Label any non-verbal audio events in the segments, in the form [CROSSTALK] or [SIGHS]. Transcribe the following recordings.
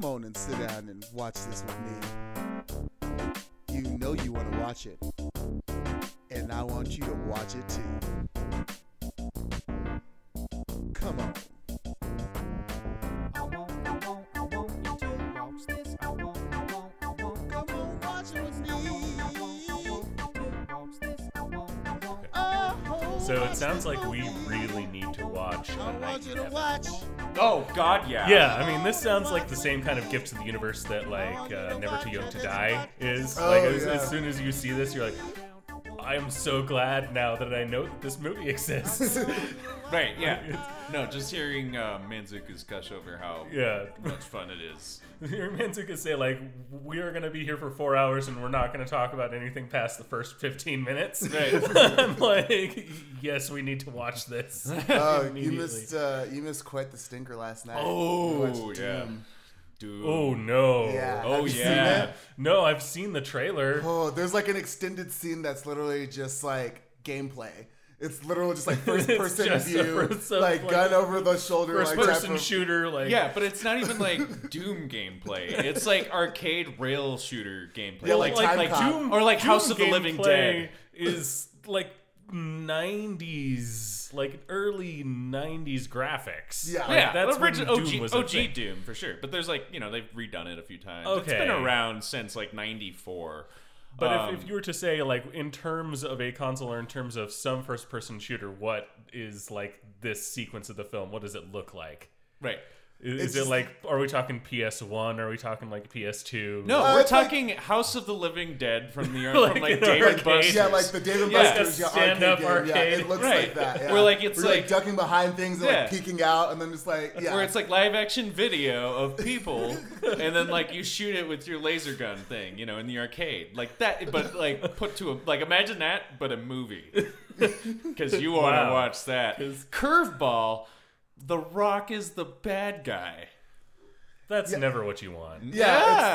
come on and sit down and watch this with me. You know you want to watch it, and I want you to watch it too. Come on. Uh-huh. So it sounds like we really need to watch. I A Night want you to Heaven. watch. Oh God, yeah. Yeah, I mean, this sounds like the same kind of gift to the universe that like uh, Never Too Young to Die is. Oh, like as, yeah. as soon as you see this, you're like, I am so glad now that I know that this movie [LAUGHS] exists. Right. Yeah. [LAUGHS] No, just hearing uh, Manzuka's gush over how yeah. much fun it is. [LAUGHS] Hearing Manzuka say like, we are gonna be here for four hours and we're not gonna talk about anything past the first fifteen minutes. Right. [LAUGHS] I'm like, yes, we need to watch this. Oh, [LAUGHS] you missed uh, you missed quite the stinker last night. Oh, You watched yeah. Doom. Dude. Oh no! Yeah. Oh Have you seen yeah. No, I've seen the trailer. Oh, there's like an extended scene that's literally just like gameplay. It's literally just like [LAUGHS] first person just view, first- so, like like, gun over the shoulder, First like type person of- shooter, like Yeah, but it's not even like [LAUGHS] Doom gameplay. It's like arcade rail shooter gameplay. Yeah, like Time like Cop. Doom or like House of the Living Dead. is like 90s, like early 90s graphics. Yeah. Like, yeah, that's when original Doom OG, was OG thing. Doom for sure. But there's like you know they've redone it a few times. okay. it's been around since like '94. But Um, if, if you were to say, like, in terms of a console or in terms of some first person shooter, what is like this sequence of the film? What does it look like? right. Is, It's is it like, are we talking PS1? Are we talking like PS2? No, Uh, we're it's like- talking House of the Living Dead from the [LAUGHS] Like from like an Dave and arcade. Buster's. Yeah, like the David Yeah. Buster's yeah, Stand-up arcade, game. Yeah, it looks Right. like that. Yeah. Where, like, it's Where you're, like- ducking behind things and Yeah. like peeking out, and then just like yeah, where it's like live action video of people and then like you shoot it with your laser gun thing you know in the arcade like that but like put to a like imagine that but a movie [LAUGHS] because you want to Wow. watch that 'Cause- curveball the rock is the bad guy That's never what you want. yeah,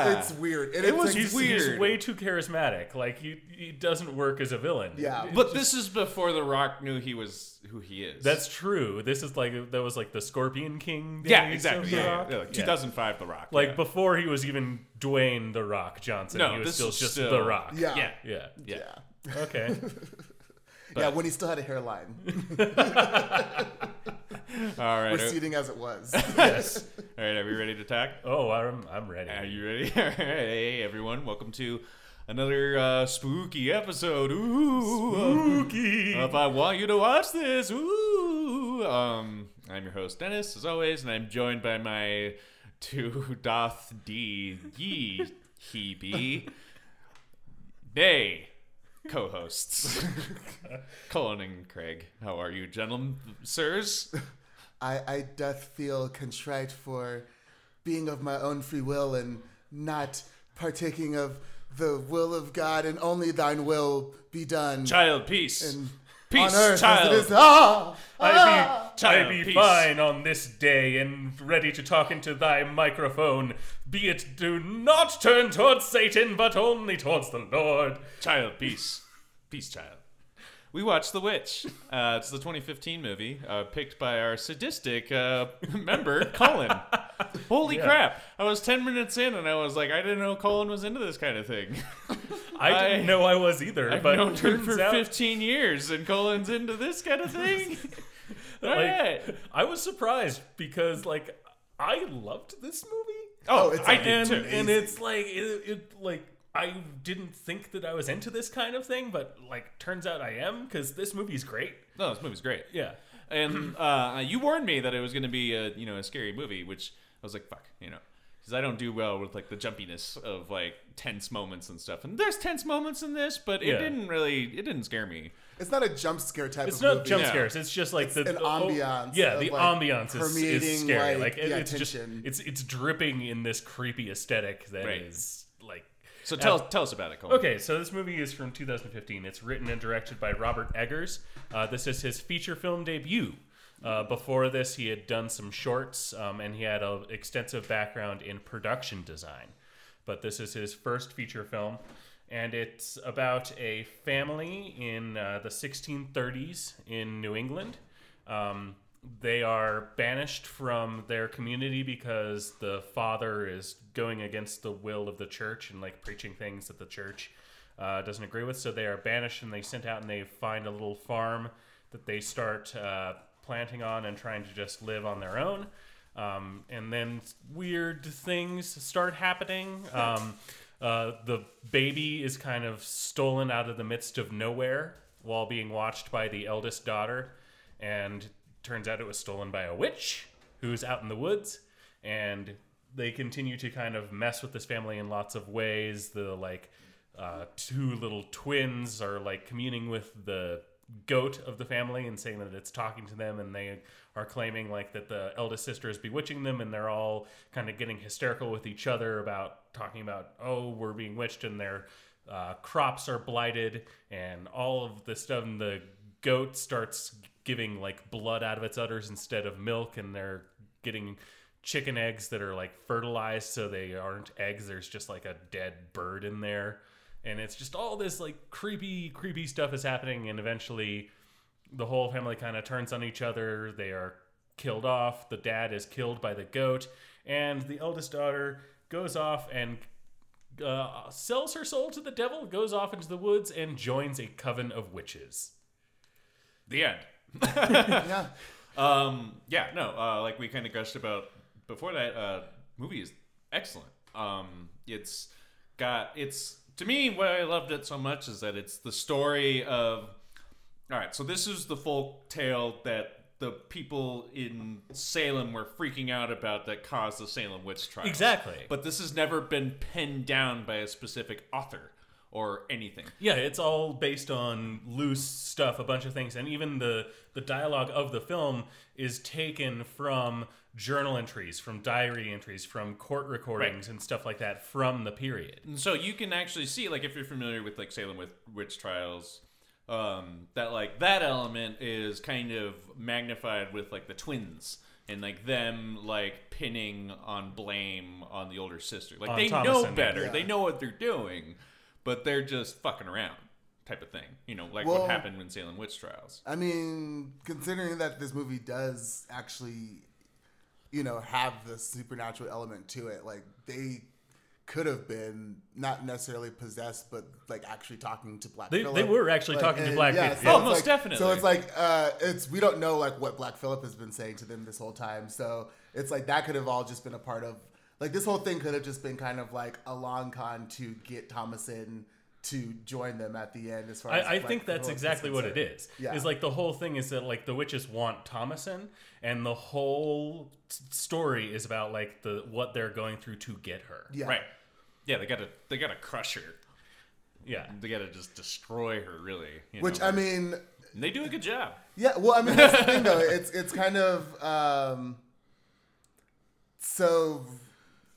Yeah. It's, it's weird. And It it's was like, He's, weird. he's way too charismatic. Like he, he doesn't work as a villain. Yeah. It but just- this is before the rock knew he was who he is that's true. This is like that was like the Scorpion King. yeah days exactly of The yeah, Rock. yeah, like Yeah. 2005 the rock Like yeah. before he was even Dwayne the Rock Johnson. No, he was this still is just still- the Rock. Yeah. yeah Yeah. yeah, yeah, Okay. [LAUGHS] yeah, when he still had a hairline, [LAUGHS] [LAUGHS] all right uh, receding as it was. [LAUGHS] yes. all right are we ready to talk Oh, I'm I'm ready. Are you ready? [LAUGHS] All right, hey everyone, welcome to another uh, spooky episode. Ooh, Spooky. If I want you to watch this, ooh. Um, I'm your host Dennis, as always, and I'm joined by my two doth d ye he be nay co-hosts Colin and Craig. How are you, gentlemen, sirs? I, I doth feel contrite for being of my own free will and not partaking of the will of God and only thine will be done Child, peace, and peace, on earth child. as it is. Ah! I Ah! be, Child, I be peace. fine on this day and ready to talk into thy microphone. Be it do not turn towards Satan, but only towards the Lord. Child, peace. Peace, child. We watched The Witch. Uh, it's the 2015 movie uh, picked by our sadistic uh, [LAUGHS] member, Colin. [LAUGHS] Holy Yeah. crap. I was 10 minutes in and I was like, I didn't know Colin was into this kind of thing. [LAUGHS] I didn't I- know I was either, I've but known her turns for out, 15 years and Colin's into this kind of thing. All like, right. I was surprised because like I loved this movie. Oh, Oh, it's I did and too. and it's like it, it like I didn't think that I was into this kind of thing, but like turns out I am because this movie's great. No, this movie's great. Yeah, And uh, [CLEARS THROAT] you warned me that it was going to be a you know a scary movie, which I was like, fuck, you know, because I don't do well with like the jumpiness of like tense moments and stuff. And there's tense moments in this, but it Yeah. didn't really, it didn't scare me. It's not a jump scare type it's of not movie. jump Yeah. scares. It's just like the an oh, ambiance yeah, of, the like, ambiance is, permeating, is scary. like, Like, it- yeah, it's just it's it's dripping in this creepy aesthetic that is Right. So tell tell us about it, Colin. Okay, so this movie is from 2015. It's written and directed by Robert Eggers. Uh, this is his feature film debut. Uh, before this, he had done some shorts, um, and he had an extensive background in production design. But this is his first feature film, and it's about a family in uh, the 1630s in New England. Um, they are banished from their community because the father is going against the will of the church and like preaching things that the church uh, doesn't agree with. So they are banished and they sent out and they find a little farm that they start uh, planting on and trying to just live on their own. Um, and then weird things start happening. Um, uh, the baby is kind of stolen out of the midst of nowhere while being watched by the eldest daughter, and turns out it was stolen by a witch who's out in the woods. And they continue to kind of mess with this family in lots of ways. The like uh, two little twins are like communing with the goat of the family and saying that it's talking to them and they are claiming like that the eldest sister is bewitching them and they're all kind of getting hysterical with each other about talking about oh we're being witched and their uh, crops are blighted and all of the stuff and the goat starts giving like blood out of its udders instead of milk and they're getting chicken eggs that are like fertilized so they aren't eggs. There's just like a dead bird in there. And it's just all this like creepy creepy stuff is happening and eventually the whole family kind of turns on each other. They are killed off. The dad is killed by the goat and the eldest daughter goes off and uh, sells her soul to the devil goes off into the woods and joins a coven of witches. The end. [LAUGHS] yeah. Um, yeah, no, uh, like we kind of gushed about before that, uh, movie is excellent. Um, it's got, it's, to me, why I loved it so much is that it's the story of, all right, so this is the folk tale that the people in Salem were freaking out about that caused the Salem witch trials. Exactly. But this has never been pinned down by a specific author or anything. Yeah, it's all based on loose stuff, a bunch of things, and even the the dialogue of the film is taken from journal entries, from diary entries, from court recordings and stuff like that from the period. And so you can actually see, like, if you're familiar with like Salem with witch trials, um, that like that element is kind of magnified with like the twins and like them like pinning on blame on the older sister. Like On they know better, yeah. they know what they're doing, but they're just fucking around, type of thing. You know, like Well- what happened in Salem witch trials. I mean, considering that this movie does actually, you know, have the supernatural element to it, like they could have been not necessarily possessed, but like actually talking to Black They- Phillip. they were actually Like, talking to Black yeah, Phillip. so Oh, most like- definitely. So it's like uh, it's we don't know like what Black Phillip has been saying to them this whole time. So it's like that could have all just been a part of like this whole thing could have just been kind of like a long con to get Thomasin to join them at the end. As far as I, I Black think that's is exactly what it concerned. is. Yeah. Is like the whole thing is that like the witches want Thomasin, and the whole s- story is about like the what they're going through to get her. Yeah. right. Yeah, they gotta they gotta crush her. Yeah. They gotta just destroy her, really. you Which know? I mean, And they do a good job. Yeah, well, I mean, that's the thing though. It's it's kind of um, so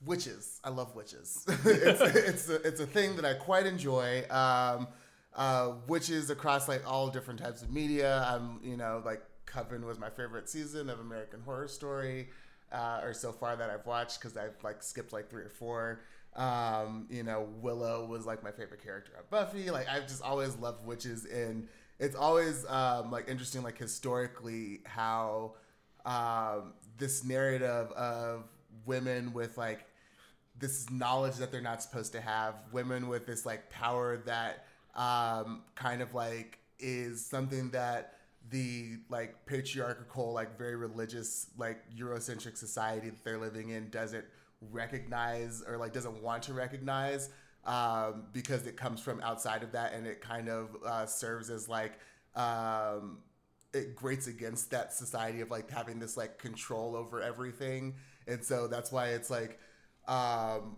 witches. I love witches. [LAUGHS] it's it's a, it's a thing that I quite enjoy. Um, uh, witches across like all different types of media. I'm you know like Coven was my favorite season of American Horror Story, uh, or so far that I've watched because I've like skipped like three or four. Um, you know, Willow was like my favorite character on Buffy. Like I've just always loved witches, and it's always um, like interesting, like historically how um, this narrative of women with like this knowledge that they're not supposed to have, women with this like power that um, kind of like is something that the like patriarchal, like very religious, like Eurocentric society that they're living in doesn't recognize or like doesn't want to recognize um, because it comes from outside of that and it kind of uh, serves as like um, it grates against that society of like having this like control over everything. And so that's why it's like um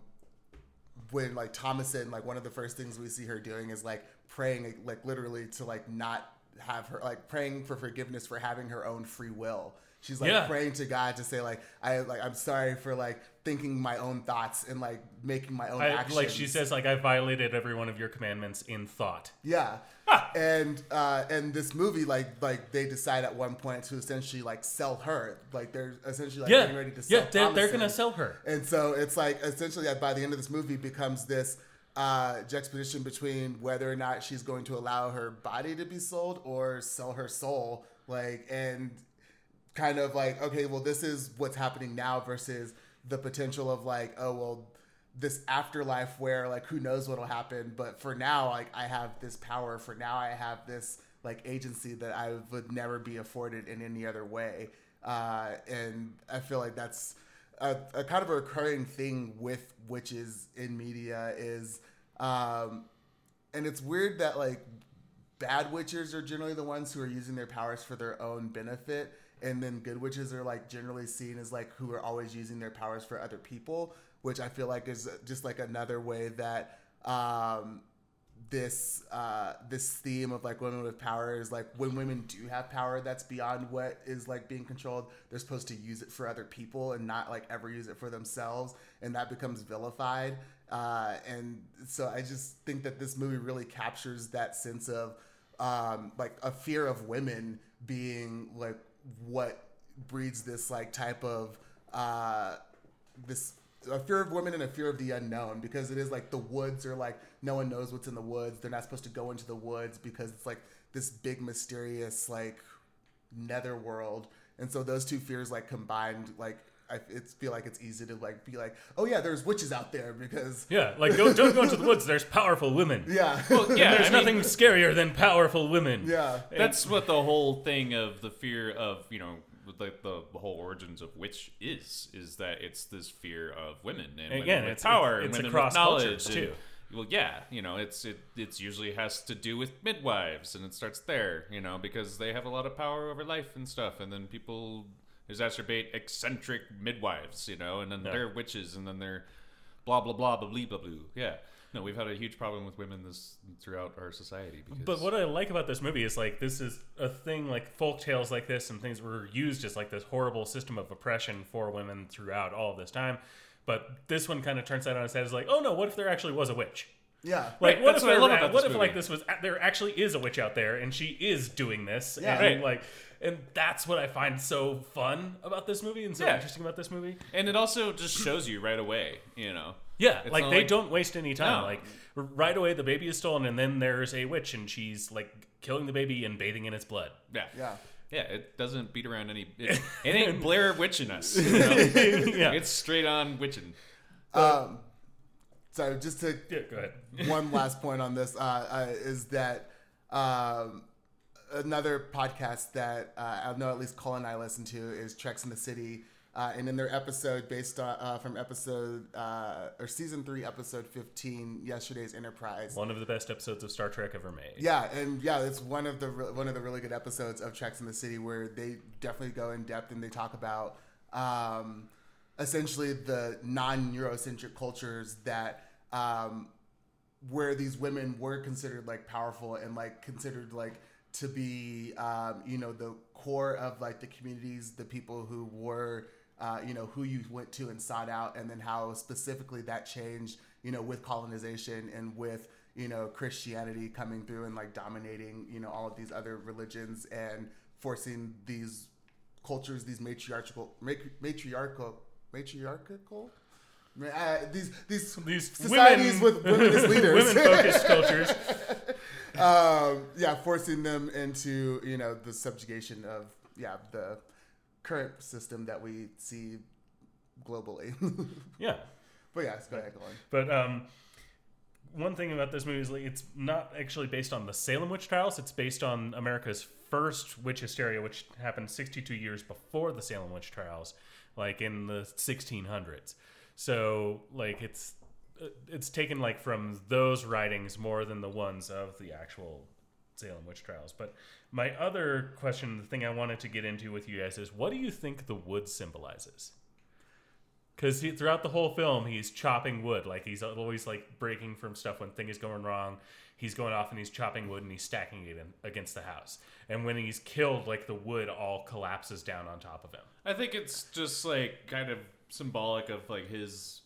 when like thomasin like one of the first things we see her doing is like praying like literally to like not have her like praying for forgiveness for having her own free will she's like Yeah. praying to god to say like i like i'm sorry for like thinking my own thoughts and like making my own I, actions like she says, like I violated every one of your commandments in thought. yeah. And uh, and this movie, like like they decide at one point to essentially like sell her. Like they're essentially like Yeah, getting ready to sell yeah, they're, they're gonna sell her. And so it's like essentially like by the end of this movie becomes this uh, juxtaposition between whether or not she's going to allow her body to be sold or sell her soul. Like and kind of like okay well this is what's happening now versus the potential of like oh well this afterlife where like who knows what'll happen but for now like i have this power for now i have this like agency that i would never be afforded in any other way. Uh, and i feel like that's a, a kind of a recurring thing with witches in media is um, and it's weird that like bad witches are generally the ones who are using their powers for their own benefit and then good witches are like generally seen as like who are always using their powers for other people which i feel like is just like another way that um this uh this theme of like women with power is like when women do have power that's beyond what is like being controlled they're supposed to use it for other people and not like ever use it for themselves and that becomes vilified. Uh and so i just think that this movie really captures that sense of um like a fear of women being like what breeds this like type of uh this a fear of women and a fear of the unknown because it is like the woods are like no one knows what's in the woods they're not supposed to go into the woods because it's like this big mysterious like netherworld and so those two fears like combined like I it's feel like it's easy to like be like oh yeah there's witches out there because [LAUGHS] Yeah, like go, don't go into the woods. There's powerful women. [LAUGHS] yeah yeah, There's I mean- nothing scarier than powerful women. yeah That's what the whole thing of the fear of you know like the, the whole origins of witch is is that it's this fear of women and women Again, it's- power it's- and it's across knowledge cultures, and- too. well, yeah, you know, it's it it's usually has to do with midwives, and it starts there, you know, because they have a lot of power over life and stuff, and then people exacerbate eccentric midwives, you know, and then Yeah. they're witches, and then they're blah blah blah blah blah blah blah. Yeah, no, we've had a huge problem with women this throughout our society. Because, But what I like about this movie is like this is a thing like folk tales like this and things were used as like this horrible system of oppression for women throughout all of this time. But this one kind of turns that on its head. Is like, oh no, what if there actually was a witch? yeah Like, Right, what that's if what I love about what this if like this was there actually is a witch out there and she is doing this? Yeah. and, Right. like, and that's what I find so fun about this movie and so Yeah. interesting about this movie. and it also just shows you right away, you know. Yeah, It's like they like- don't waste any time. No. Like right away, the baby is stolen, and then there's a witch, and she's like killing the baby and bathing in its blood. Yeah. yeah Yeah, it doesn't beat around any. It, [LAUGHS] it ain't Blair witching us. You [LAUGHS] know? yeah, It's straight on witching. um so just to yeah. Go ahead. [LAUGHS] one last point on this uh, uh, is that um, another podcast that uh, I know at least Cole and I listen to is Treks and the City. Uh, and in their episode based on uh, from episode uh, or season three, episode fifteen, yesterday's Enterprise. One of the best episodes of Star Trek ever made. Yeah, and yeah, it's one of the re- one of the really good episodes of Treks and the City where they definitely go in depth and they talk about um, essentially the non-Eurocentric cultures that um, where these women were considered like powerful and like considered like to be um, you know the core of like the communities, the people who were uh, you know who you went to and sought out, and then how specifically that changed you know with colonization and with you know Christianity coming through and like dominating you know all of these other religions and forcing these cultures, these matriarchal matriarchal matriarchal. Uh, these these These societies women, with women as [LAUGHS] leaders, women-focused [LAUGHS] cultures. um, yeah, forcing them into you know the subjugation of yeah the current system that we see globally. [LAUGHS] Yeah, but yeah, go ahead, Colin. but um, one thing about this movie is like it's not actually based on the Salem witch trials. It's based on America's first witch hysteria, which happened 62 years before the Salem witch trials, like in the 1600s. So like it's it's taken like from those writings more than the ones of the actual Salem witch trials. But my other question, the thing I wanted to get into with you guys is, what do you think the wood symbolizes? Because throughout the whole film, he's chopping wood. Like he's always like breaking from stuff when things is going wrong. He's going off and he's chopping wood and he's stacking it in, against the house. And when he's killed, like the wood all collapses down on top of him. I think it's just like kind of symbolic of like his.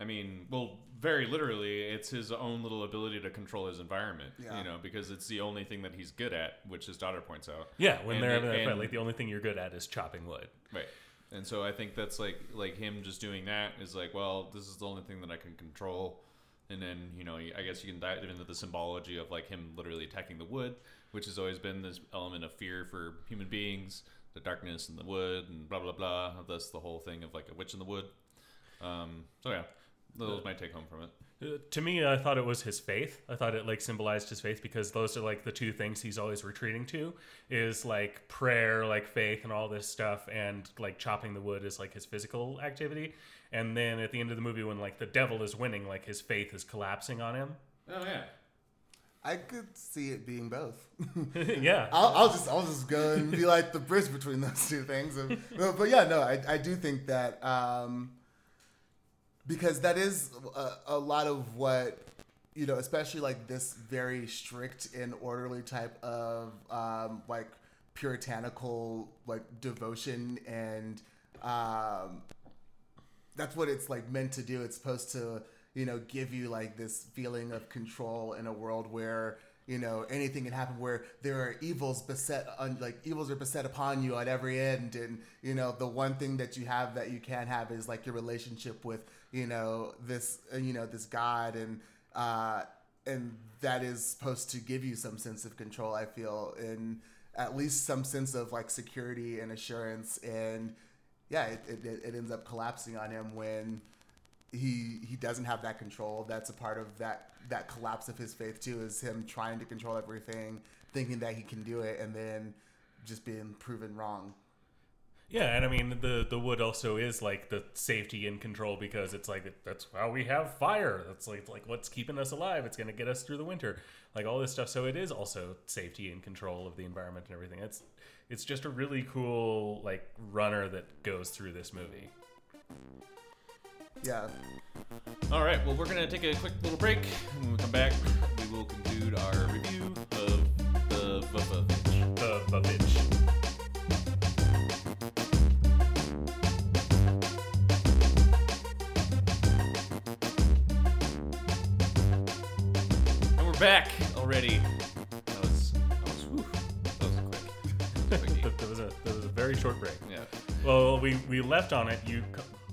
I mean, well, very literally, it's his own little ability to control his environment. Yeah. You know, because it's the only thing that he's good at, which his daughter points out. Yeah, when And they're it- having that fight, and- like the only thing you're good at is chopping wood. Right. And so I think that's like like him just doing that is like, well, this is the only thing that I can control. And then you know, I guess you can dive into the symbology of like him literally attacking the wood, which has always been this element of fear for human beings. the darkness and the wood and blah blah blah. That's the whole thing of like a witch in the wood. Um, so yeah, that was my take home from it. Uh, to me, I thought it was his faith. I thought it like symbolized his faith because those are like the two things he's always retreating to is like prayer, like faith, and all this stuff, and like chopping the wood is like his physical activity. And then at the end of the movie, when like the devil is winning, like his faith is collapsing on him. Oh yeah. I could see it being both. [LAUGHS] [LAUGHS] yeah, I'll, I'll just I'll just go and be like the bridge between those two things. And- no, but yeah, no, I, I do think that um, because that is a, a lot of what you know, especially like this very strict and orderly type of um, like puritanical like devotion and um, that's what it's like meant to do. It's supposed to, you know, give you like this feeling of control in a world where, you know, anything can happen where there are evils beset on like evils are beset upon you at every end. And, you know, the one thing that you have that you can't have is like your relationship with, you know, this uh, you know, this God. And uh and that is supposed to give you some sense of control, I feel, and at least some sense of like security and assurance. And yeah, it, it, it ends up collapsing on him when he he doesn't have that control. That's a part of that that collapse of his faith too. Is him trying to control everything, thinking that he can do it, and then just being proven wrong. yeah, and I mean the the wood also is like the safety and control because it's like that's how we have fire. That's like like what's keeping us alive. It's gonna get us through the winter, like all this stuff. So it is also safety and control of the environment and everything. It's it's just a really cool like runner that goes through this movie. Yeah, All right. Well, we're gonna take a quick little break. and When we come back, we will conclude our review of the Vavavitch. The the bitch. And we're back already. That was that was whew, that was quick. Quickie. [LAUGHS] That was a that was a very short break. yeah. Well, we we left on it. You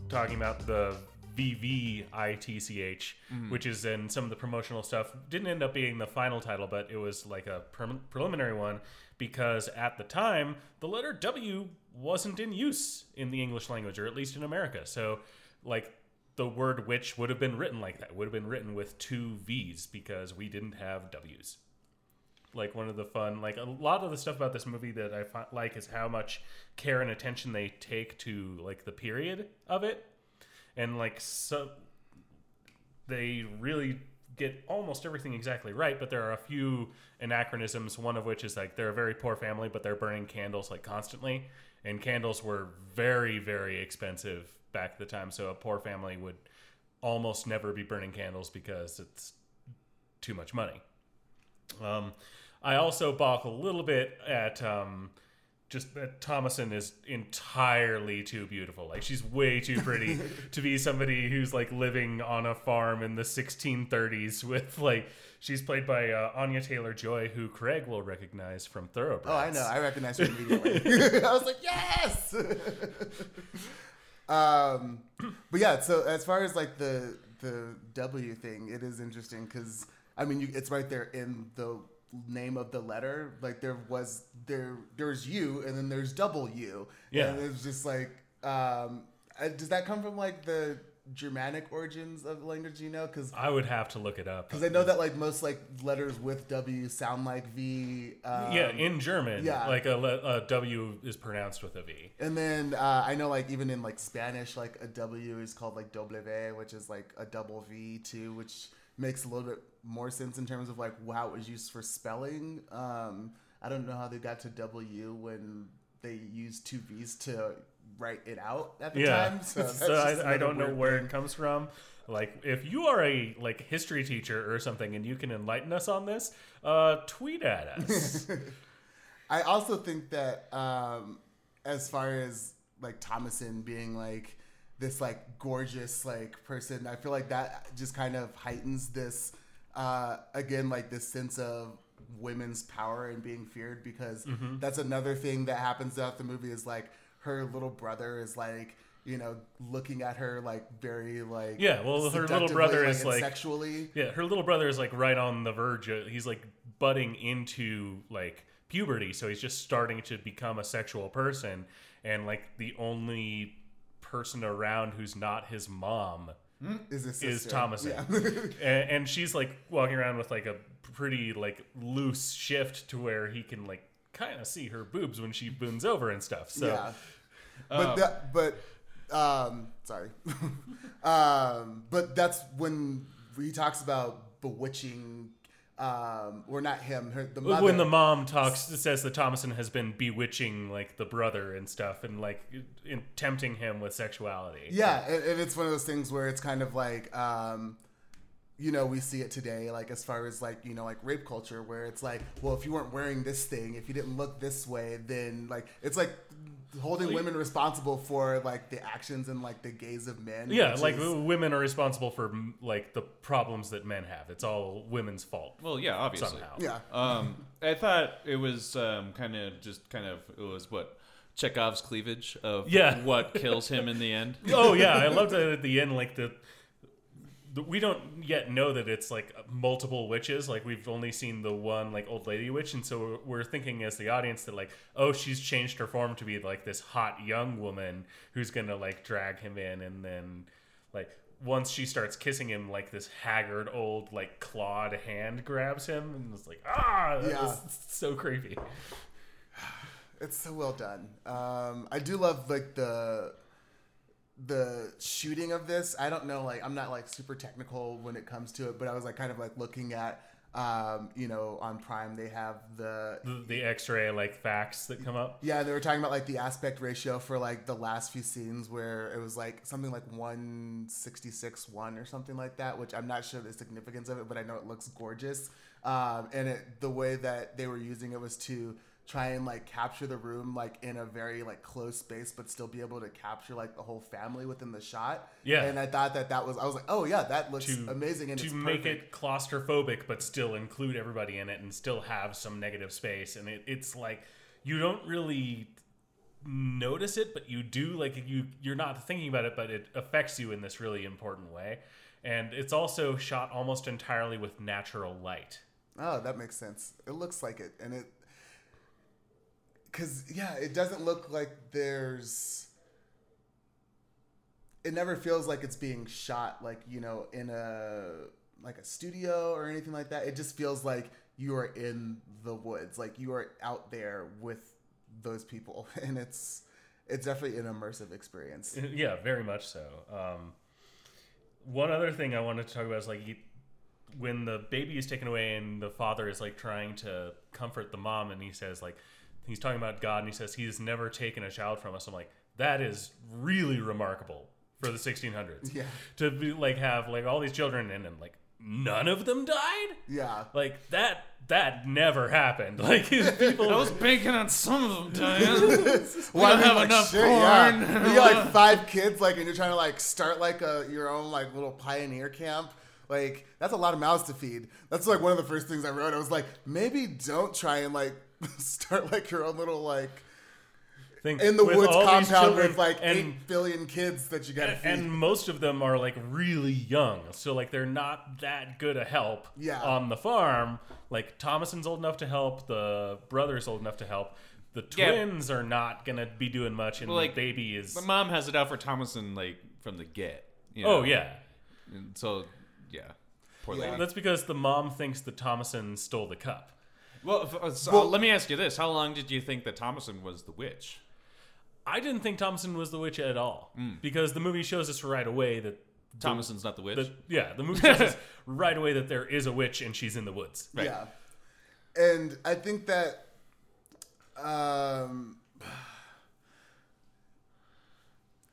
talking about the VVITCH, mm-hmm. which is in some of the promotional stuff. Didn't end up being the final title, but it was like a pre- preliminary one because at the time the letter W wasn't in use in the English language, or at least in America. So, like the word "witch" would have been written like that. Would have been written with two V's because we didn't have W's like one of the fun like a lot of the stuff about this movie that i like is how much care and attention they take to like the period of it and like so they really get almost everything exactly right but there are a few anachronisms one of which is like they're a very poor family but they're burning candles like constantly. And candles were very very expensive back at the time so a poor family would almost never be burning candles because it's too much money. Um, I also balk a little bit at um, just that Thomasin is entirely too beautiful. Like she's way too pretty [LAUGHS] to be somebody who's like living on a farm in the 1630s with like she's played by uh, Anya Taylor Joy, who Craig will recognize from Thoroughbreds. Oh, I know. I recognize her immediately. [LAUGHS] I was like, yes. [LAUGHS] um, but yeah. So as far as like the the W thing, it is interesting because I mean, you, it's right there in the name of the letter. Like there was there there's U and then there's double U. Yeah. And it's just like, um, does that come from like the Germanic origins of the language? You know, because I would have to look it up. because I know that like most like letters with W sound like V. Um, yeah, in German, yeah. like a, a W is pronounced with a V. And then uh, I know like even in like Spanish, like a W is called like W, which is like a double V too, which makes a little bit more sense in terms of like how it was used for spelling. Um, I don't know how they got to W when they used two V's to write it out at the yeah time. [LAUGHS] So, so I, I don't know where thing. it comes from like if you are a like history teacher or something and you can enlighten us on this uh tweet at us [LAUGHS] I also think that um, as far as like Thomasin being like this like gorgeous like person, I feel like that just kind of heightens this uh, again like this sense of women's power and being feared because Mm-hmm. that's another thing that happens throughout the movie is like her little brother is like you know looking at her like very like Yeah, well, her little brother is, like- sexually yeah her little brother is like right on the verge of, he's like butting into like puberty, so he's just starting to become a sexual person, and like the only person around who's not his mom Is this is Thomasin, [LAUGHS] and, and she's like walking around with like a pretty like loose shift to where he can like kind of see her boobs when she boons over and stuff. So yeah. But that, but um, sorry. [LAUGHS] um, but that's when he talks about bewitching. Um, or not him. Her, the mother. when the mom talks, says that Thomasin has been bewitching like the brother and stuff, and like in, tempting him with sexuality. Yeah, and, and it's one of those things where it's kind of like, um, you know, we see it today, like as far as like you know, like rape culture, where it's like, well, if you weren't wearing this thing, if you didn't look this way, then like it's like holding Like- women responsible for like the actions and like the gaze of men. Yeah, like is- women are responsible for like the problems that men have. It's all women's fault Well, yeah, obviously. somehow. yeah, Um, I thought it was um, kind of just kind of it was what Chekhov's cleavage of Yeah. what kills him in the end. [LAUGHS] oh yeah, I loved that at the end. Like the, the we don't yet know that it's like multiple witches. Like we've only seen the one like old lady witch, and so we're, thinking as the audience that like oh she's changed her form to be like this hot young woman who's gonna like drag him in, and then like once she starts kissing him, like this haggard old like clawed hand grabs him, and it's like ah, that Yeah. so creepy. it's so well done. Um, I do love like the the shooting of this. I don't know, like I'm not like super technical when it comes to it, but I was like kind of like looking at, um, you know, on Prime they have the The, the X-ray like facts that come up. Yeah, they were talking about like the aspect ratio for like the last few scenes where it was like something like 166 1 or something like that, which I'm not sure the significance of it, but I know it looks gorgeous. Um, and it, the way that they were using it was to try and like capture the room like in a very like close space, but still be able to capture like the whole family within the shot. Yeah. And I thought that that was, I was like, oh yeah, that looks to amazing. And to make it claustrophobic but still include everybody in it and still have some negative space and it, it's like you don't really notice it but you do like you you're not thinking about it but it affects you in this really important way and it's also shot almost entirely with natural light Oh, that makes sense. It looks like it, and it, because yeah, it doesn't look like there's. It never feels like it's being shot like you know in a like a studio or anything like that. It just feels like you are in the woods, like you are out there with those people, [LAUGHS] and it's it's definitely an immersive experience. [LAUGHS] yeah very much so um, one other thing i wanted to talk about is like when the baby is taken away and the father is like trying to comfort the mom and he says like he's talking about god and he says he's never taken a child from us i'm like that is really remarkable for the 1600s Yeah. to be like have like all these children and then like none of them died Yeah. like that that never happened [LAUGHS] like his people I was banking on some of them dying. [LAUGHS] Well, don't have enough yeah. corn. You got like five kids, like, and you're trying to like start like a your own like little pioneer camp. Like, that's a lot of mouths to feed. That's like one of the first things I wrote. I was like, maybe don't try and like [LAUGHS] start like your own little like thing in the with woods compound children with like and eight billion kids that you gotta and, feed. and most of them are like really young so like they're not that good a help Yeah. on the farm like thomasin's old enough to help the brother's old enough to help the Yeah. twins are not gonna be doing much and Well, like, the baby is My mom has it out for Thomasin like from the get. you oh yeah And so yeah, poor Yeah. lady. that's because the mom thinks that thomasin stole the cup Well, uh, so Well- let me ask you this: How long did you think that Thomasin was the witch? i didn't think thomasin was the witch at all Mm. because the movie shows us right away that Thomasin's not the witch. that yeah the movie shows us [LAUGHS] right away that there is a witch and she's in the woods Right. Yeah. And I think that um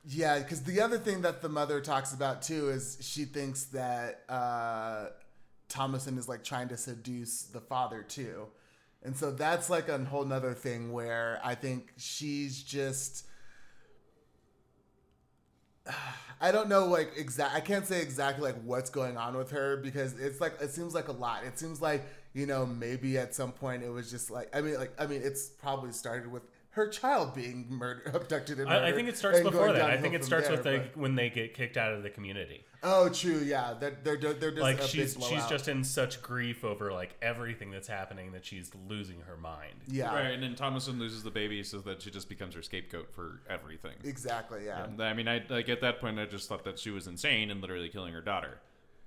yeah, because the other thing that the mother talks about too is she thinks that uh, Thomasin is like trying to seduce the father too. And so that's like a whole nother thing where I think she's just [SIGHS] I don't know like exact I can't say exactly like what's going on with her because it's like it seems like a lot. It seems like, you know, maybe at some point it was just like I mean like I mean it's probably started with her child being murdered, abducted, and I, I think it starts before going that. I think it starts there, with the, but- when they get kicked out of the community. Oh, true. Yeah, they're they're they're, they're just Like a she's big she's just in such grief over like everything that's happening that she's losing her mind. yeah, Right, and then Thomasin loses the baby so that she just becomes her scapegoat for everything. exactly. Yeah. And I mean, I like at that point, I just thought that she was insane and literally killing her daughter.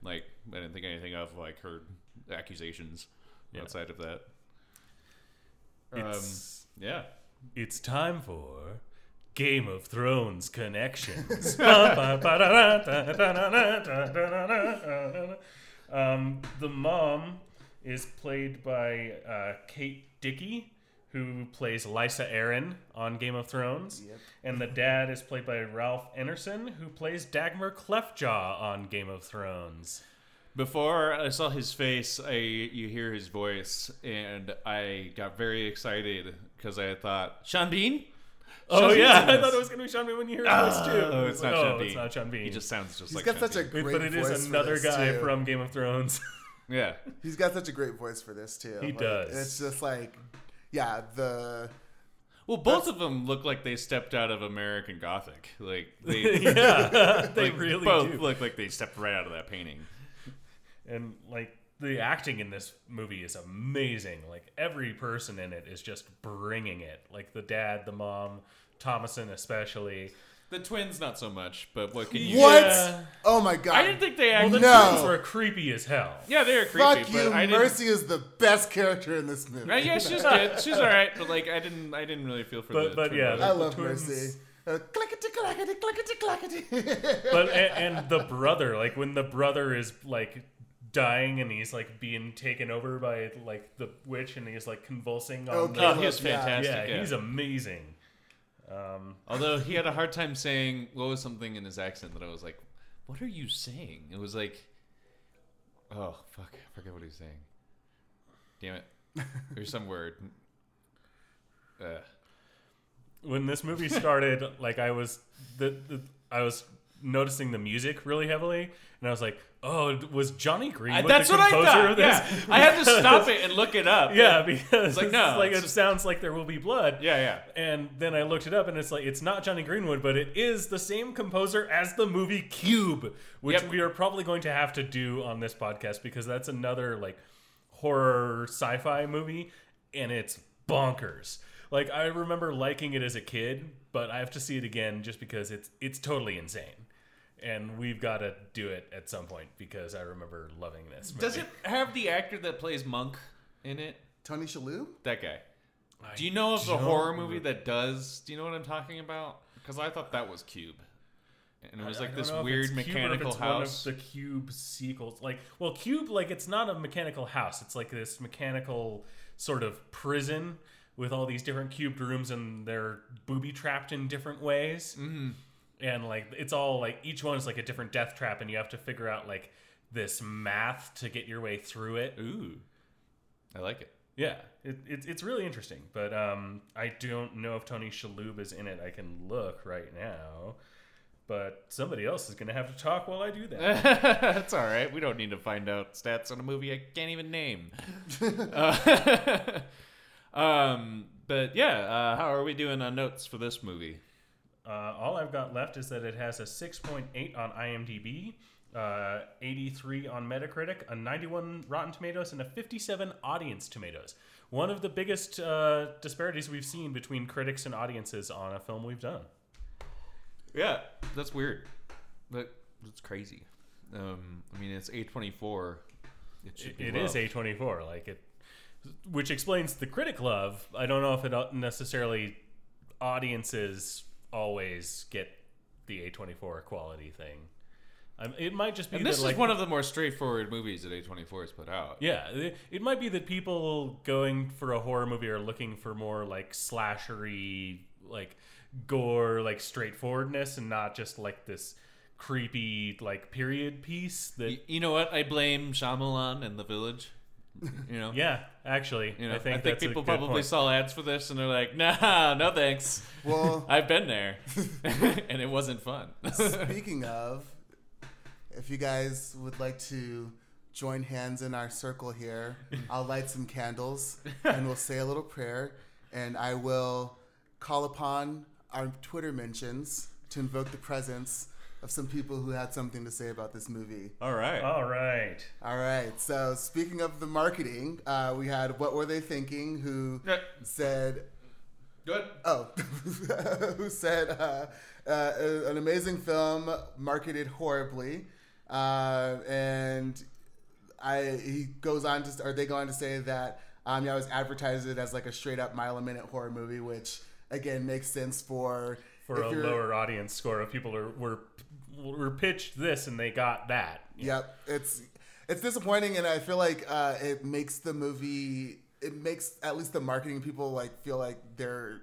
Like, I didn't think anything of like her accusations Yeah. outside of that. It's Um, yeah. It's time for Game of Thrones connections. um, the mom is played by uh, Kate Dickie, who plays Lysa Arryn on Game of Thrones, Yep. and the dad is played by Ralph Ineson, who plays Dagmer Cleftjaw on Game of Thrones. Before I saw his face, I you hear his voice, and I got very excited because I thought Sean Bean. Oh Sean yeah, Bean's in I thought it was gonna be Sean Bean when you heard his voice too. Ah, oh, it's not oh, Sean Bean. It's not Sean Bean. He just sounds just He's like got Sean such a Bean. great but it is voice for another guy too. from Game of Thrones. [LAUGHS] yeah. He's got such a great voice for this too. He Like, does. It's just like, yeah, the Well, both of them look like they stepped out of American Gothic. Like they, [LAUGHS] yeah, [LAUGHS] they really both do. look like they stepped right out of that painting. And like the acting in this movie is amazing. Like every person in it is just bringing it. Like the dad, the mom, Thomasin especially. The twins, not so much. But what can you? what? Yeah. Oh my god! I didn't think they Well, actually. the No. twins were creepy as hell. Yeah, they were creepy. Fuck but you, I didn't, Mercy is the best character in this movie. Right, yeah, she's good. She's all right, but like I didn't, I didn't really feel for But- the. but twin yeah, brothers. I the love twins- Mercy. Uh, clickety clackety clickety clackety. But [LAUGHS] and, and the brother, like when the brother is like dying and he's like being taken over by like the witch and he's like convulsing on Okay. the, oh, he was Yeah. fantastic. yeah, Yeah, he's amazing. Um, Although he had a hard time saying what was something in his accent that I was like, "What are you saying?" It was like, "Oh fuck, I forget what he was saying." Damn it, [LAUGHS] there's some word. Uh, when this movie started, like I was the, the I was noticing the music really heavily, and I was like, "Oh, was Jonny Greenwood that's the what I thought. of this?" Yeah, I had to [LAUGHS] stop it and look it up. Yeah, because like, it's like it sounds like there will be blood. yeah, yeah. And then I looked it up, and it's like it's not Jonny Greenwood, but it is the same composer as the movie Cube, which Yep. we are probably going to have to do on this podcast because that's another like horror sci-fi movie, and it's bonkers. Like I remember liking it as a kid, but I have to see it again just because it's it's totally insane, and we've got to do it at some point because I remember loving this. Movie. Does it have the actor that plays Monk in it? Tony Shalhoub? That guy. I Do you know of a horror movie that does? Do you know what I'm talking about? Because I thought that was Cube, and it was like I this don't know if weird it's Cube or if mechanical it's house. One of the Cube sequels, like well, Cube, like it's not a mechanical house. It's like this mechanical sort of prison with all these different cubed rooms, and they're booby trapped in different ways. Mm-hmm. And like it's all like each one is like a different death trap, and you have to figure out like this math to get your way through it. Ooh, I like it. Yeah, it, it's it's really interesting, but um, I don't know if Tony Shalhoub is in it. I can look right now, but somebody else is gonna have to talk while I do that. [LAUGHS] That's all right. We don't need to find out stats on a movie I can't even name. [LAUGHS] Uh, [LAUGHS] um, but yeah, uh, how are we doing on notes for this movie? Uh, all I've got left is that it has a 6.8 on IMDb, uh, 83 on Metacritic, a 91 Rotten Tomatoes, and a 57 Audience Tomatoes. One of the biggest uh, disparities we've seen between critics and audiences on a film we've done. Yeah, that's weird. But it's crazy. Um, I mean, it's A24. It should It, it is. A24, like it, which explains the critic love. I don't know if it uh, necessarily audiences always get the A24 quality thing. Um, it might just be And this that, is like, one of the more straightforward movies that A24 has put out. Yeah, it, it might be that people going for a horror movie are looking for more like slashery, like gore, like straightforwardness, and not just like this creepy like period piece. That Y- You know what? I blame Shyamalan and The Village. [LAUGHS] You know. yeah, actually, You know, I think, that's a people probably point. saw ads for this and they're like, [LAUGHS] "Nah, no thanks. Well, [LAUGHS] I've been there, and it wasn't fun." speaking of, if you guys would like to join hands in our circle here, I'll light some candles and we'll say a little prayer, and I will call upon our Twitter mentions to invoke the presence of some people who had something to say about this movie. All right. All right. All right. So speaking of the marketing, uh, we had what were they thinking? Who Yeah. said Good. Oh, [LAUGHS] who said uh, uh, an amazing film marketed horribly, uh, and I he goes on to or they go on to say that um, yeah, I was advertised it as like a straight up mile a minute horror movie, which again makes sense for For if a lower audience score of people are, were were pitched this and they got that. Yep, it's it's disappointing, and I feel like uh, it makes the movie. It makes at least the marketing people like feel like they're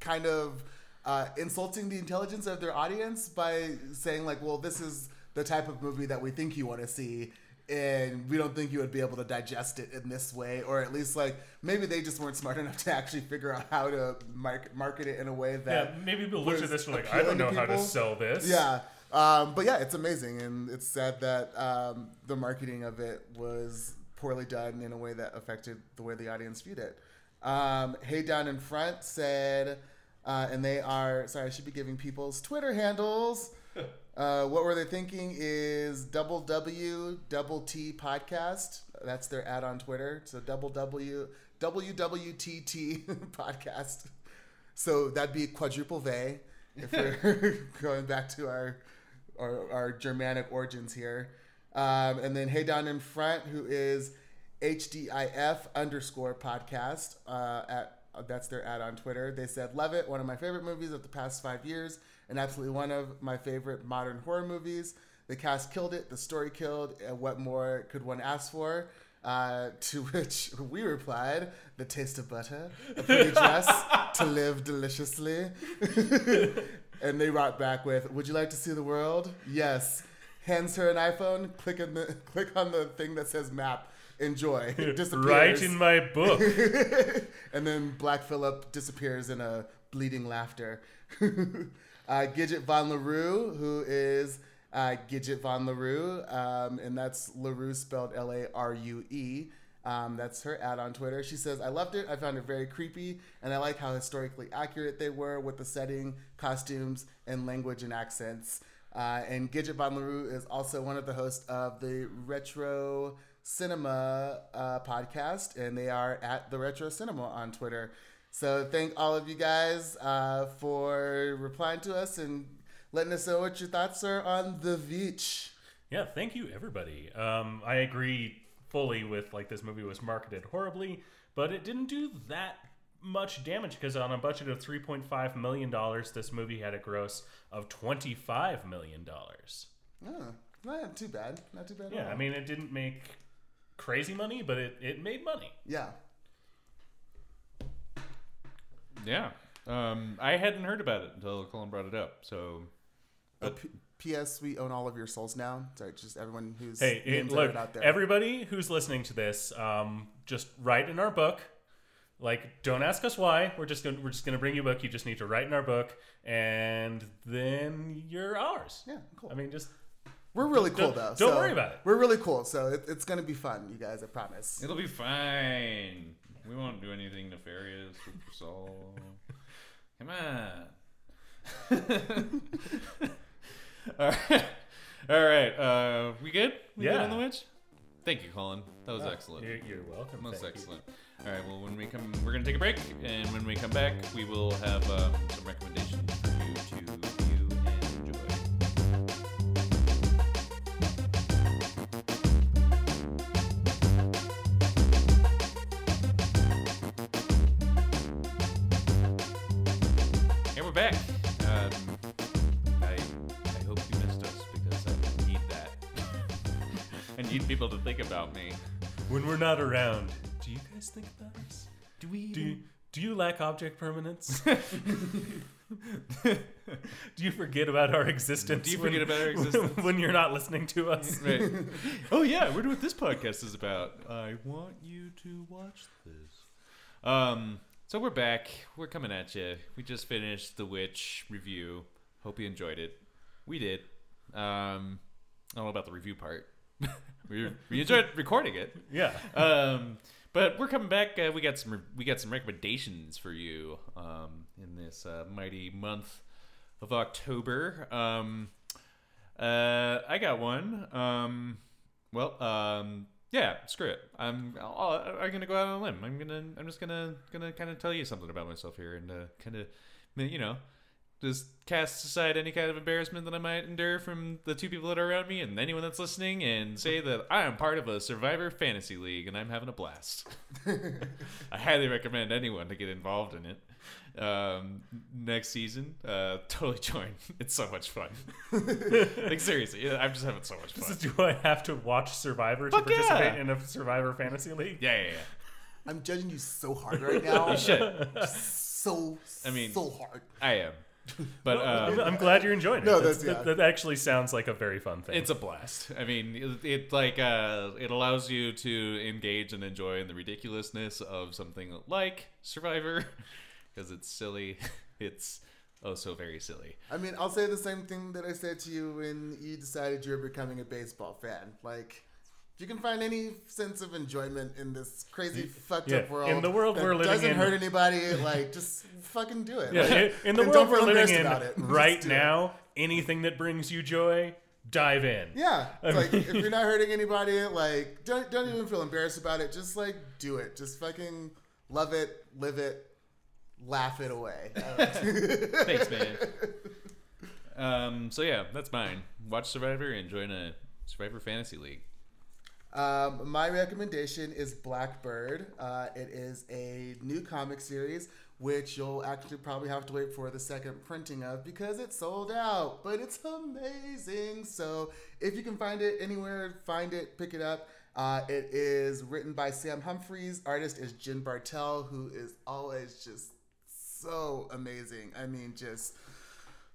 kind of uh, insulting the intelligence of their audience by saying like, "Well, this is the type of movie that we think you want to see." And we don't think you would be able to digest it in this way, or at least like maybe they just weren't smart [LAUGHS] enough to actually figure out how to mark- market it in a way that Yeah, maybe people looked at this and like, I don't know how to sell this. Yeah. Um, but yeah, it's amazing, and it's sad that um, the marketing of it was poorly done in a way that affected the way the audience viewed it. Um, hey Down in Front said, uh, and they are sorry, I should be giving people's Twitter handles. [LAUGHS] Uh, what were they thinking? Is double W double T podcast? That's their ad on Twitter. So double W WWTT [LAUGHS] podcast. So that'd be quadruple V if we're [LAUGHS] going back to our, our Germanic origins here. Um, and then Hey Down in Front, who is HDIF underscore podcast uh, at that's their ad on Twitter. They said, "Love it, one of my favorite movies of the past five years, and absolutely one of my favorite modern horror movies. The cast killed it, the story killed, what more could one ask for?" Uh, to [LAUGHS] which we replied, "The taste of butter, a pretty dress, to live deliciously." [LAUGHS] and they wrote back with, "Would you like to see the world?" Yes. Hands her an iPhone. Click on the [LAUGHS] click on the thing that says map. Enjoy. It [LAUGHS] [LAUGHS] disappears. Right in my book. and then Black Phillip disappears in a bleeding laughter. uh, Gidget Von LaRue, who is uh, Gidget Von LaRue, um, and that's LaRue spelled L A R U E. Um, that's her ad on Twitter. She says, I loved it. I found it very creepy, and I like how historically accurate they were with the setting, costumes, and language and accents. Uh, and Gidget Von LaRue is also one of the hosts of the Retro Cinema uh, podcast, and they are at the Retro Cinema on Twitter. So thank all of you guys uh, for replying to us and letting us know what your thoughts are on the Witch. Yeah, thank you everybody. Um, I agree fully with like this movie was marketed horribly, but it didn't do that much damage because on a budget of 3.5 million dollars, this movie had a gross of 25 million dollars. Oh, not too bad. Not too bad. at Yeah, all. I mean it didn't make crazy money, but it, it made money. yeah. Yeah. Um, I hadn't heard about it until Colin brought it up. So P- P.S. We own all of your souls now. Sorry, just everyone who's Hey, it, look, out there. everybody who's listening to this, um, just write in our book. Like, don't ask us why. We're just gonna we're just gonna bring you a book. You just need to write in our book, and then you're ours. yeah, cool. I mean, just we're really cool don't- though. don't so worry about it. We're really cool, so it, it's gonna be fun, you guys. I promise. it'll be fine. We won't do anything nefarious with your soul. Come on. [LAUGHS] [LAUGHS] All right. [LAUGHS] All right. Uh, we good? We good Yeah. on the witch? Thank you, Colin. That was excellent. You're, you're welcome. Most Thank you. excellent. All right. Well, when we come, we're gonna take a break, and when we come back, we will have um, some recommendations not around, do you guys think about us? Do we? Do you, do you lack object permanence? [LAUGHS] do you forget about our existence? Do you when- forget about our [LAUGHS] existence? when you're not listening to us? [LAUGHS] Right. oh yeah, wonder what this podcast is about. I want you to watch this. Um. So we're back. We're coming at you. We just finished the Witch review. Hope you enjoyed it. We did. Um. I don't know about the review part. [LAUGHS] we we enjoyed recording it. Yeah. Um. but we're coming back. Uh, we got some we got some recommendations for you um, in this uh, mighty month of October. Um, uh, I got one. Um, well, um, yeah, screw it. I'm I'll, I'm gonna go out on a limb. I'm gonna I'm just gonna gonna kind of tell you something about myself here and uh, kind of you know just cast aside any kind of embarrassment that I might endure from the two people that are around me and anyone that's listening and say that I am part of a Survivor Fantasy League and I'm having a blast. [LAUGHS] I highly recommend anyone to get involved in it. Um, next season, uh, totally [LAUGHS] join. It's so much fun. [LAUGHS] like seriously, I'm just having so much fun. Do I have to watch Survivor to Fuck yeah. participate in a Survivor fantasy league? Yeah, yeah, yeah. I'm judging you so hard right now. You should. So, I mean- so hard. I am. [LAUGHS] But I'm- um, I'm glad you're enjoying it. No, That's- that's- yeah. that, that actually sounds like a very fun thing. It's a blast. I mean, it, it like uh, it allows you to engage and enjoy in the ridiculousness of something like Survivor, [LAUGHS] because it's silly. [LAUGHS] It's oh so very silly. I mean, I'll say the same thing that I said to you when you decided you were becoming a baseball fan. Like, if you can find any sense of enjoyment in this crazy, fucked yeah, up world, in the world that we're living doesn't in- hurt anybody, like, just fucking do it. yeah, Like, in- in the world we're living in it. [LAUGHS] Right do it. now, anything that brings you joy, dive in. Yeah, it's like if you're [LAUGHS] not hurting anybody, like don't don't even feel embarrassed about it. Just like do it. Just fucking love it, live it, laugh it away. I don't know. Thanks, man. um. So yeah, that's mine. Watch Survivor and join a Survivor Fantasy League. Um, my recommendation is Blackbird. Uh, it is a new comic series, which you'll actually probably have to wait for the second printing of because it's sold out. But it's amazing. So if you can find it anywhere, find it, pick it up. Uh, it is written by Sam Humphries. Artist is Jen Bartel, who is always just so amazing. I mean, just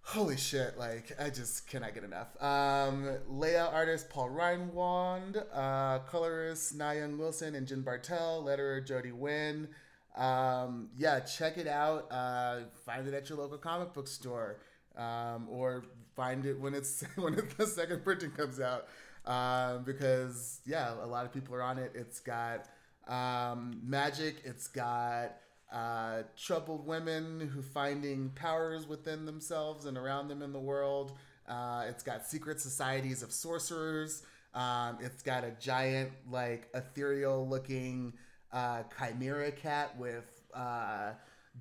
holy shit like i just cannot get enough. Um layout artist paul reinwand uh colorist Young wilson and jen bartel letterer Jodi Wynne. um yeah check it out. Uh find it at your local comic book store um or find it when it's [LAUGHS] when it, the second printing comes out. Um because yeah a lot of people are on it. It's got um magic it's got uh, troubled women who finding powers within themselves and around them in the world. Uh, it's got secret societies of sorcerers. Um, it's got a giant, like ethereal looking uh, chimera cat with uh,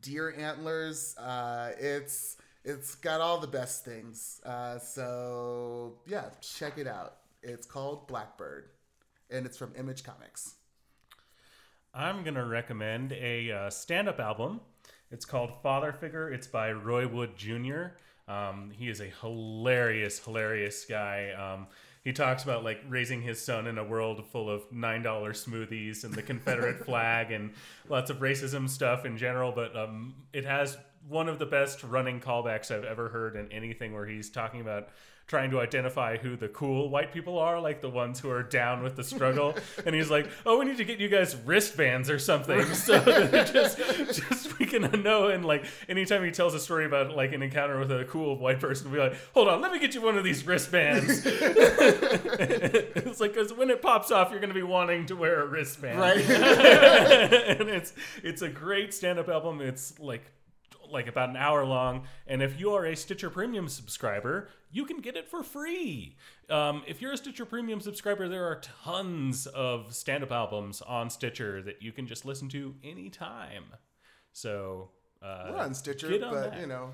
deer antlers. Uh, it's it's got all the best things. Uh, so yeah, check it out. It's called Blackbird, and it's from Image Comics. I'm gonna recommend a uh, stand-up album. It's called Father Figure. It's by Roy Wood Jr. Um, he is a hilarious, hilarious guy. Um, he talks about like raising his son in a world full of nine dollar smoothies and the Confederate [LAUGHS] flag and lots of racism stuff in general. But um, it has one of the best running callbacks I've ever heard in anything where he's talking about trying to identify who the cool white people are, like the ones who are down with the struggle. and he's like, "Oh, we need to get you guys wristbands or something, so that [LAUGHS] just just we can know." And like anytime he tells a story about like an encounter with a cool white person, we'll be like, "Hold on, let me get you one of these wristbands." [LAUGHS] it's like because when it pops off, you're going to be wanting to wear a wristband, Right. [LAUGHS] and it's it's a great stand-up album. It's like like about an hour long, and if you are a Stitcher Premium subscriber, you can get it for free. Um, if you're a Stitcher Premium subscriber, there are tons of stand-up albums on Stitcher that you can just listen to anytime. So uh, We're on Stitcher, on but that. you know,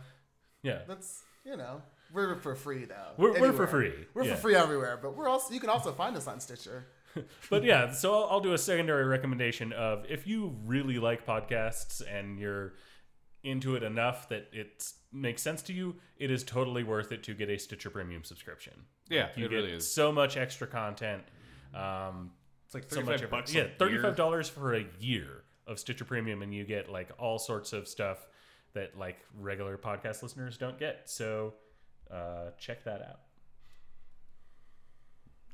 yeah, that's you know, we're for free though. We're- we're for free, We're yeah. for free everywhere, but we're also you can also find us on Stitcher. [LAUGHS] but yeah, so I'll, I'll do a secondary recommendation of if you really like podcasts and you're into it enough that it makes sense to you, it is totally worth it to get a Stitcher Premium subscription. Yeah, you it get really is. so much extra content. Um, It's like so 35 much bucks. yeah, a thirty-five dollars for a year of Stitcher Premium, and you get like all sorts of stuff that like regular podcast listeners don't get. So uh, check that out.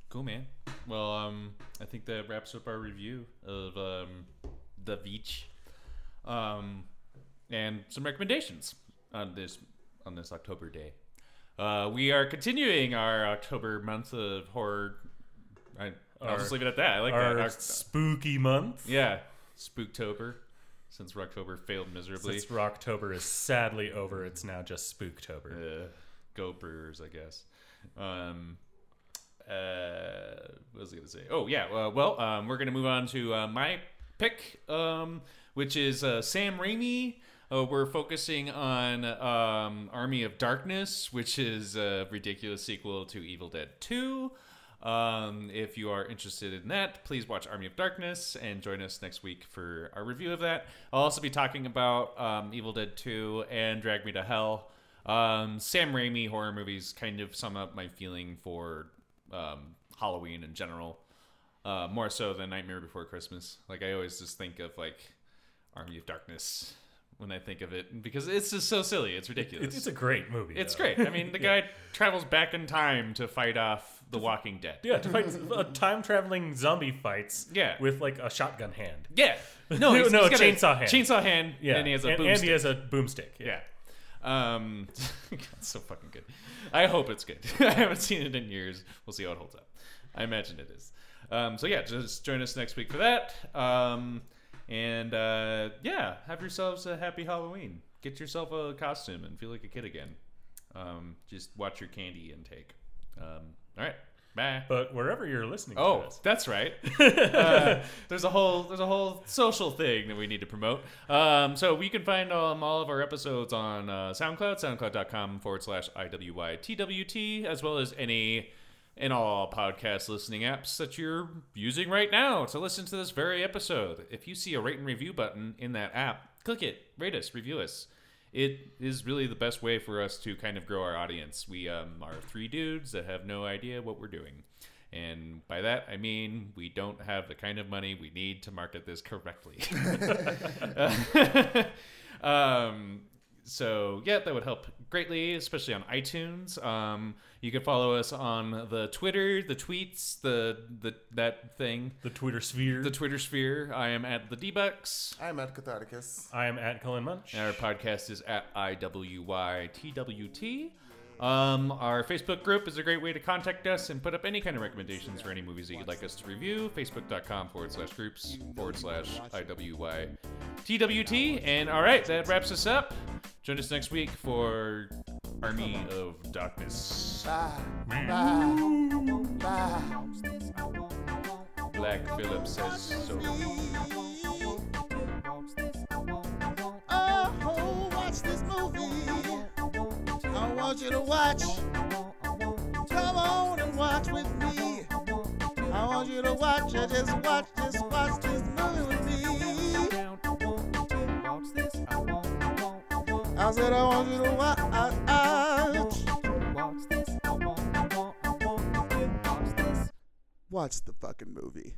Cool, man. Well, um, I think that wraps up our review of um, the witch, um, and some recommendations on this on this October day. Uh, we are continuing our October month of horror. I, I'll just leave it at that. I like Our that. Our- spooky month. yeah, Spooktober, since Rocktober failed miserably. Since Rocktober is sadly over, it's now just Spooktober. Uh, go Brewers, I guess. Um, uh, what was I going to say? Oh, yeah. Uh, well, um, we're going to move on to uh, my pick, um, which is uh, Sam Raimi. Uh, we're focusing on um, Army of Darkness, which is a ridiculous sequel to Evil Dead 2. Um, if you are interested in that, please watch Army of Darkness and join us next week for our review of that. I'll also be talking about um, Evil Dead 2 and Drag Me to Hell. Um, Sam Raimi horror movies kind of sum up my feeling for um, Halloween in general, uh, more so than Nightmare Before Christmas. Like I always just think of like Army of Darkness when I think of it because it's just so silly. It's ridiculous. It's, it's a great movie. It's though. great. I mean, the [LAUGHS] guy travels back in time to fight off the Walking Dead. Yeah, to fight uh, time traveling zombie fights. Yeah. with like a shotgun hand. Yeah. No, he's- [LAUGHS] no, he's chainsaw hand. Chainsaw hand. Yeah, And he has a and, boomstick. and he has a boomstick. Yeah. Um, [LAUGHS] God, it's so fucking good. I hope it's good. I haven't seen it in years. We'll see how it holds up. I imagine it is. Um, so yeah, just join us next week for that. Um, and uh, yeah, have yourselves a happy Halloween. Get yourself a costume and feel like a kid again. Um, just watch your candy intake. Um, all right, bye. But wherever you're listening Oh, to this, that's right. [LAUGHS] uh, there's a whole there's a whole social thing that we need to promote. Um, so we can find um, all of our episodes on uh, SoundCloud, soundcloud.com forward slash IWYTWT, as well as any and all podcast listening apps that you're using right now to listen to this very episode. If you see a rate and review button in that app, click it, rate us, review us. It is really the best way for us to kind of grow our audience. We um, are three dudes that have no idea what we're doing. And by that, I mean we don't have the kind of money we need to market this correctly. [LAUGHS] [LAUGHS] um, so, yeah, that would help greatly, especially on iTunes. Um, you can follow us on the Twitter, the tweets, the, the that thing, the Twitter sphere. the Twitter sphere. I am at the Debucks. I'm at Catharticus. I am at Cullen Munch. And our podcast is at IWYTWT. Um, our Facebook group is a great way to contact us and put up any kind of recommendations for any movies that you'd like us to review. Facebook.com forward slash groups forward slash IWYTWT. And all right, that wraps us up. Join us next week for Army of Darkness. Black Phillip says so. Want you to watch. Come on and watch with me. I want you to watch. I just watch, just watch this movie with me. I said I want you to watch. Watch the fucking movie.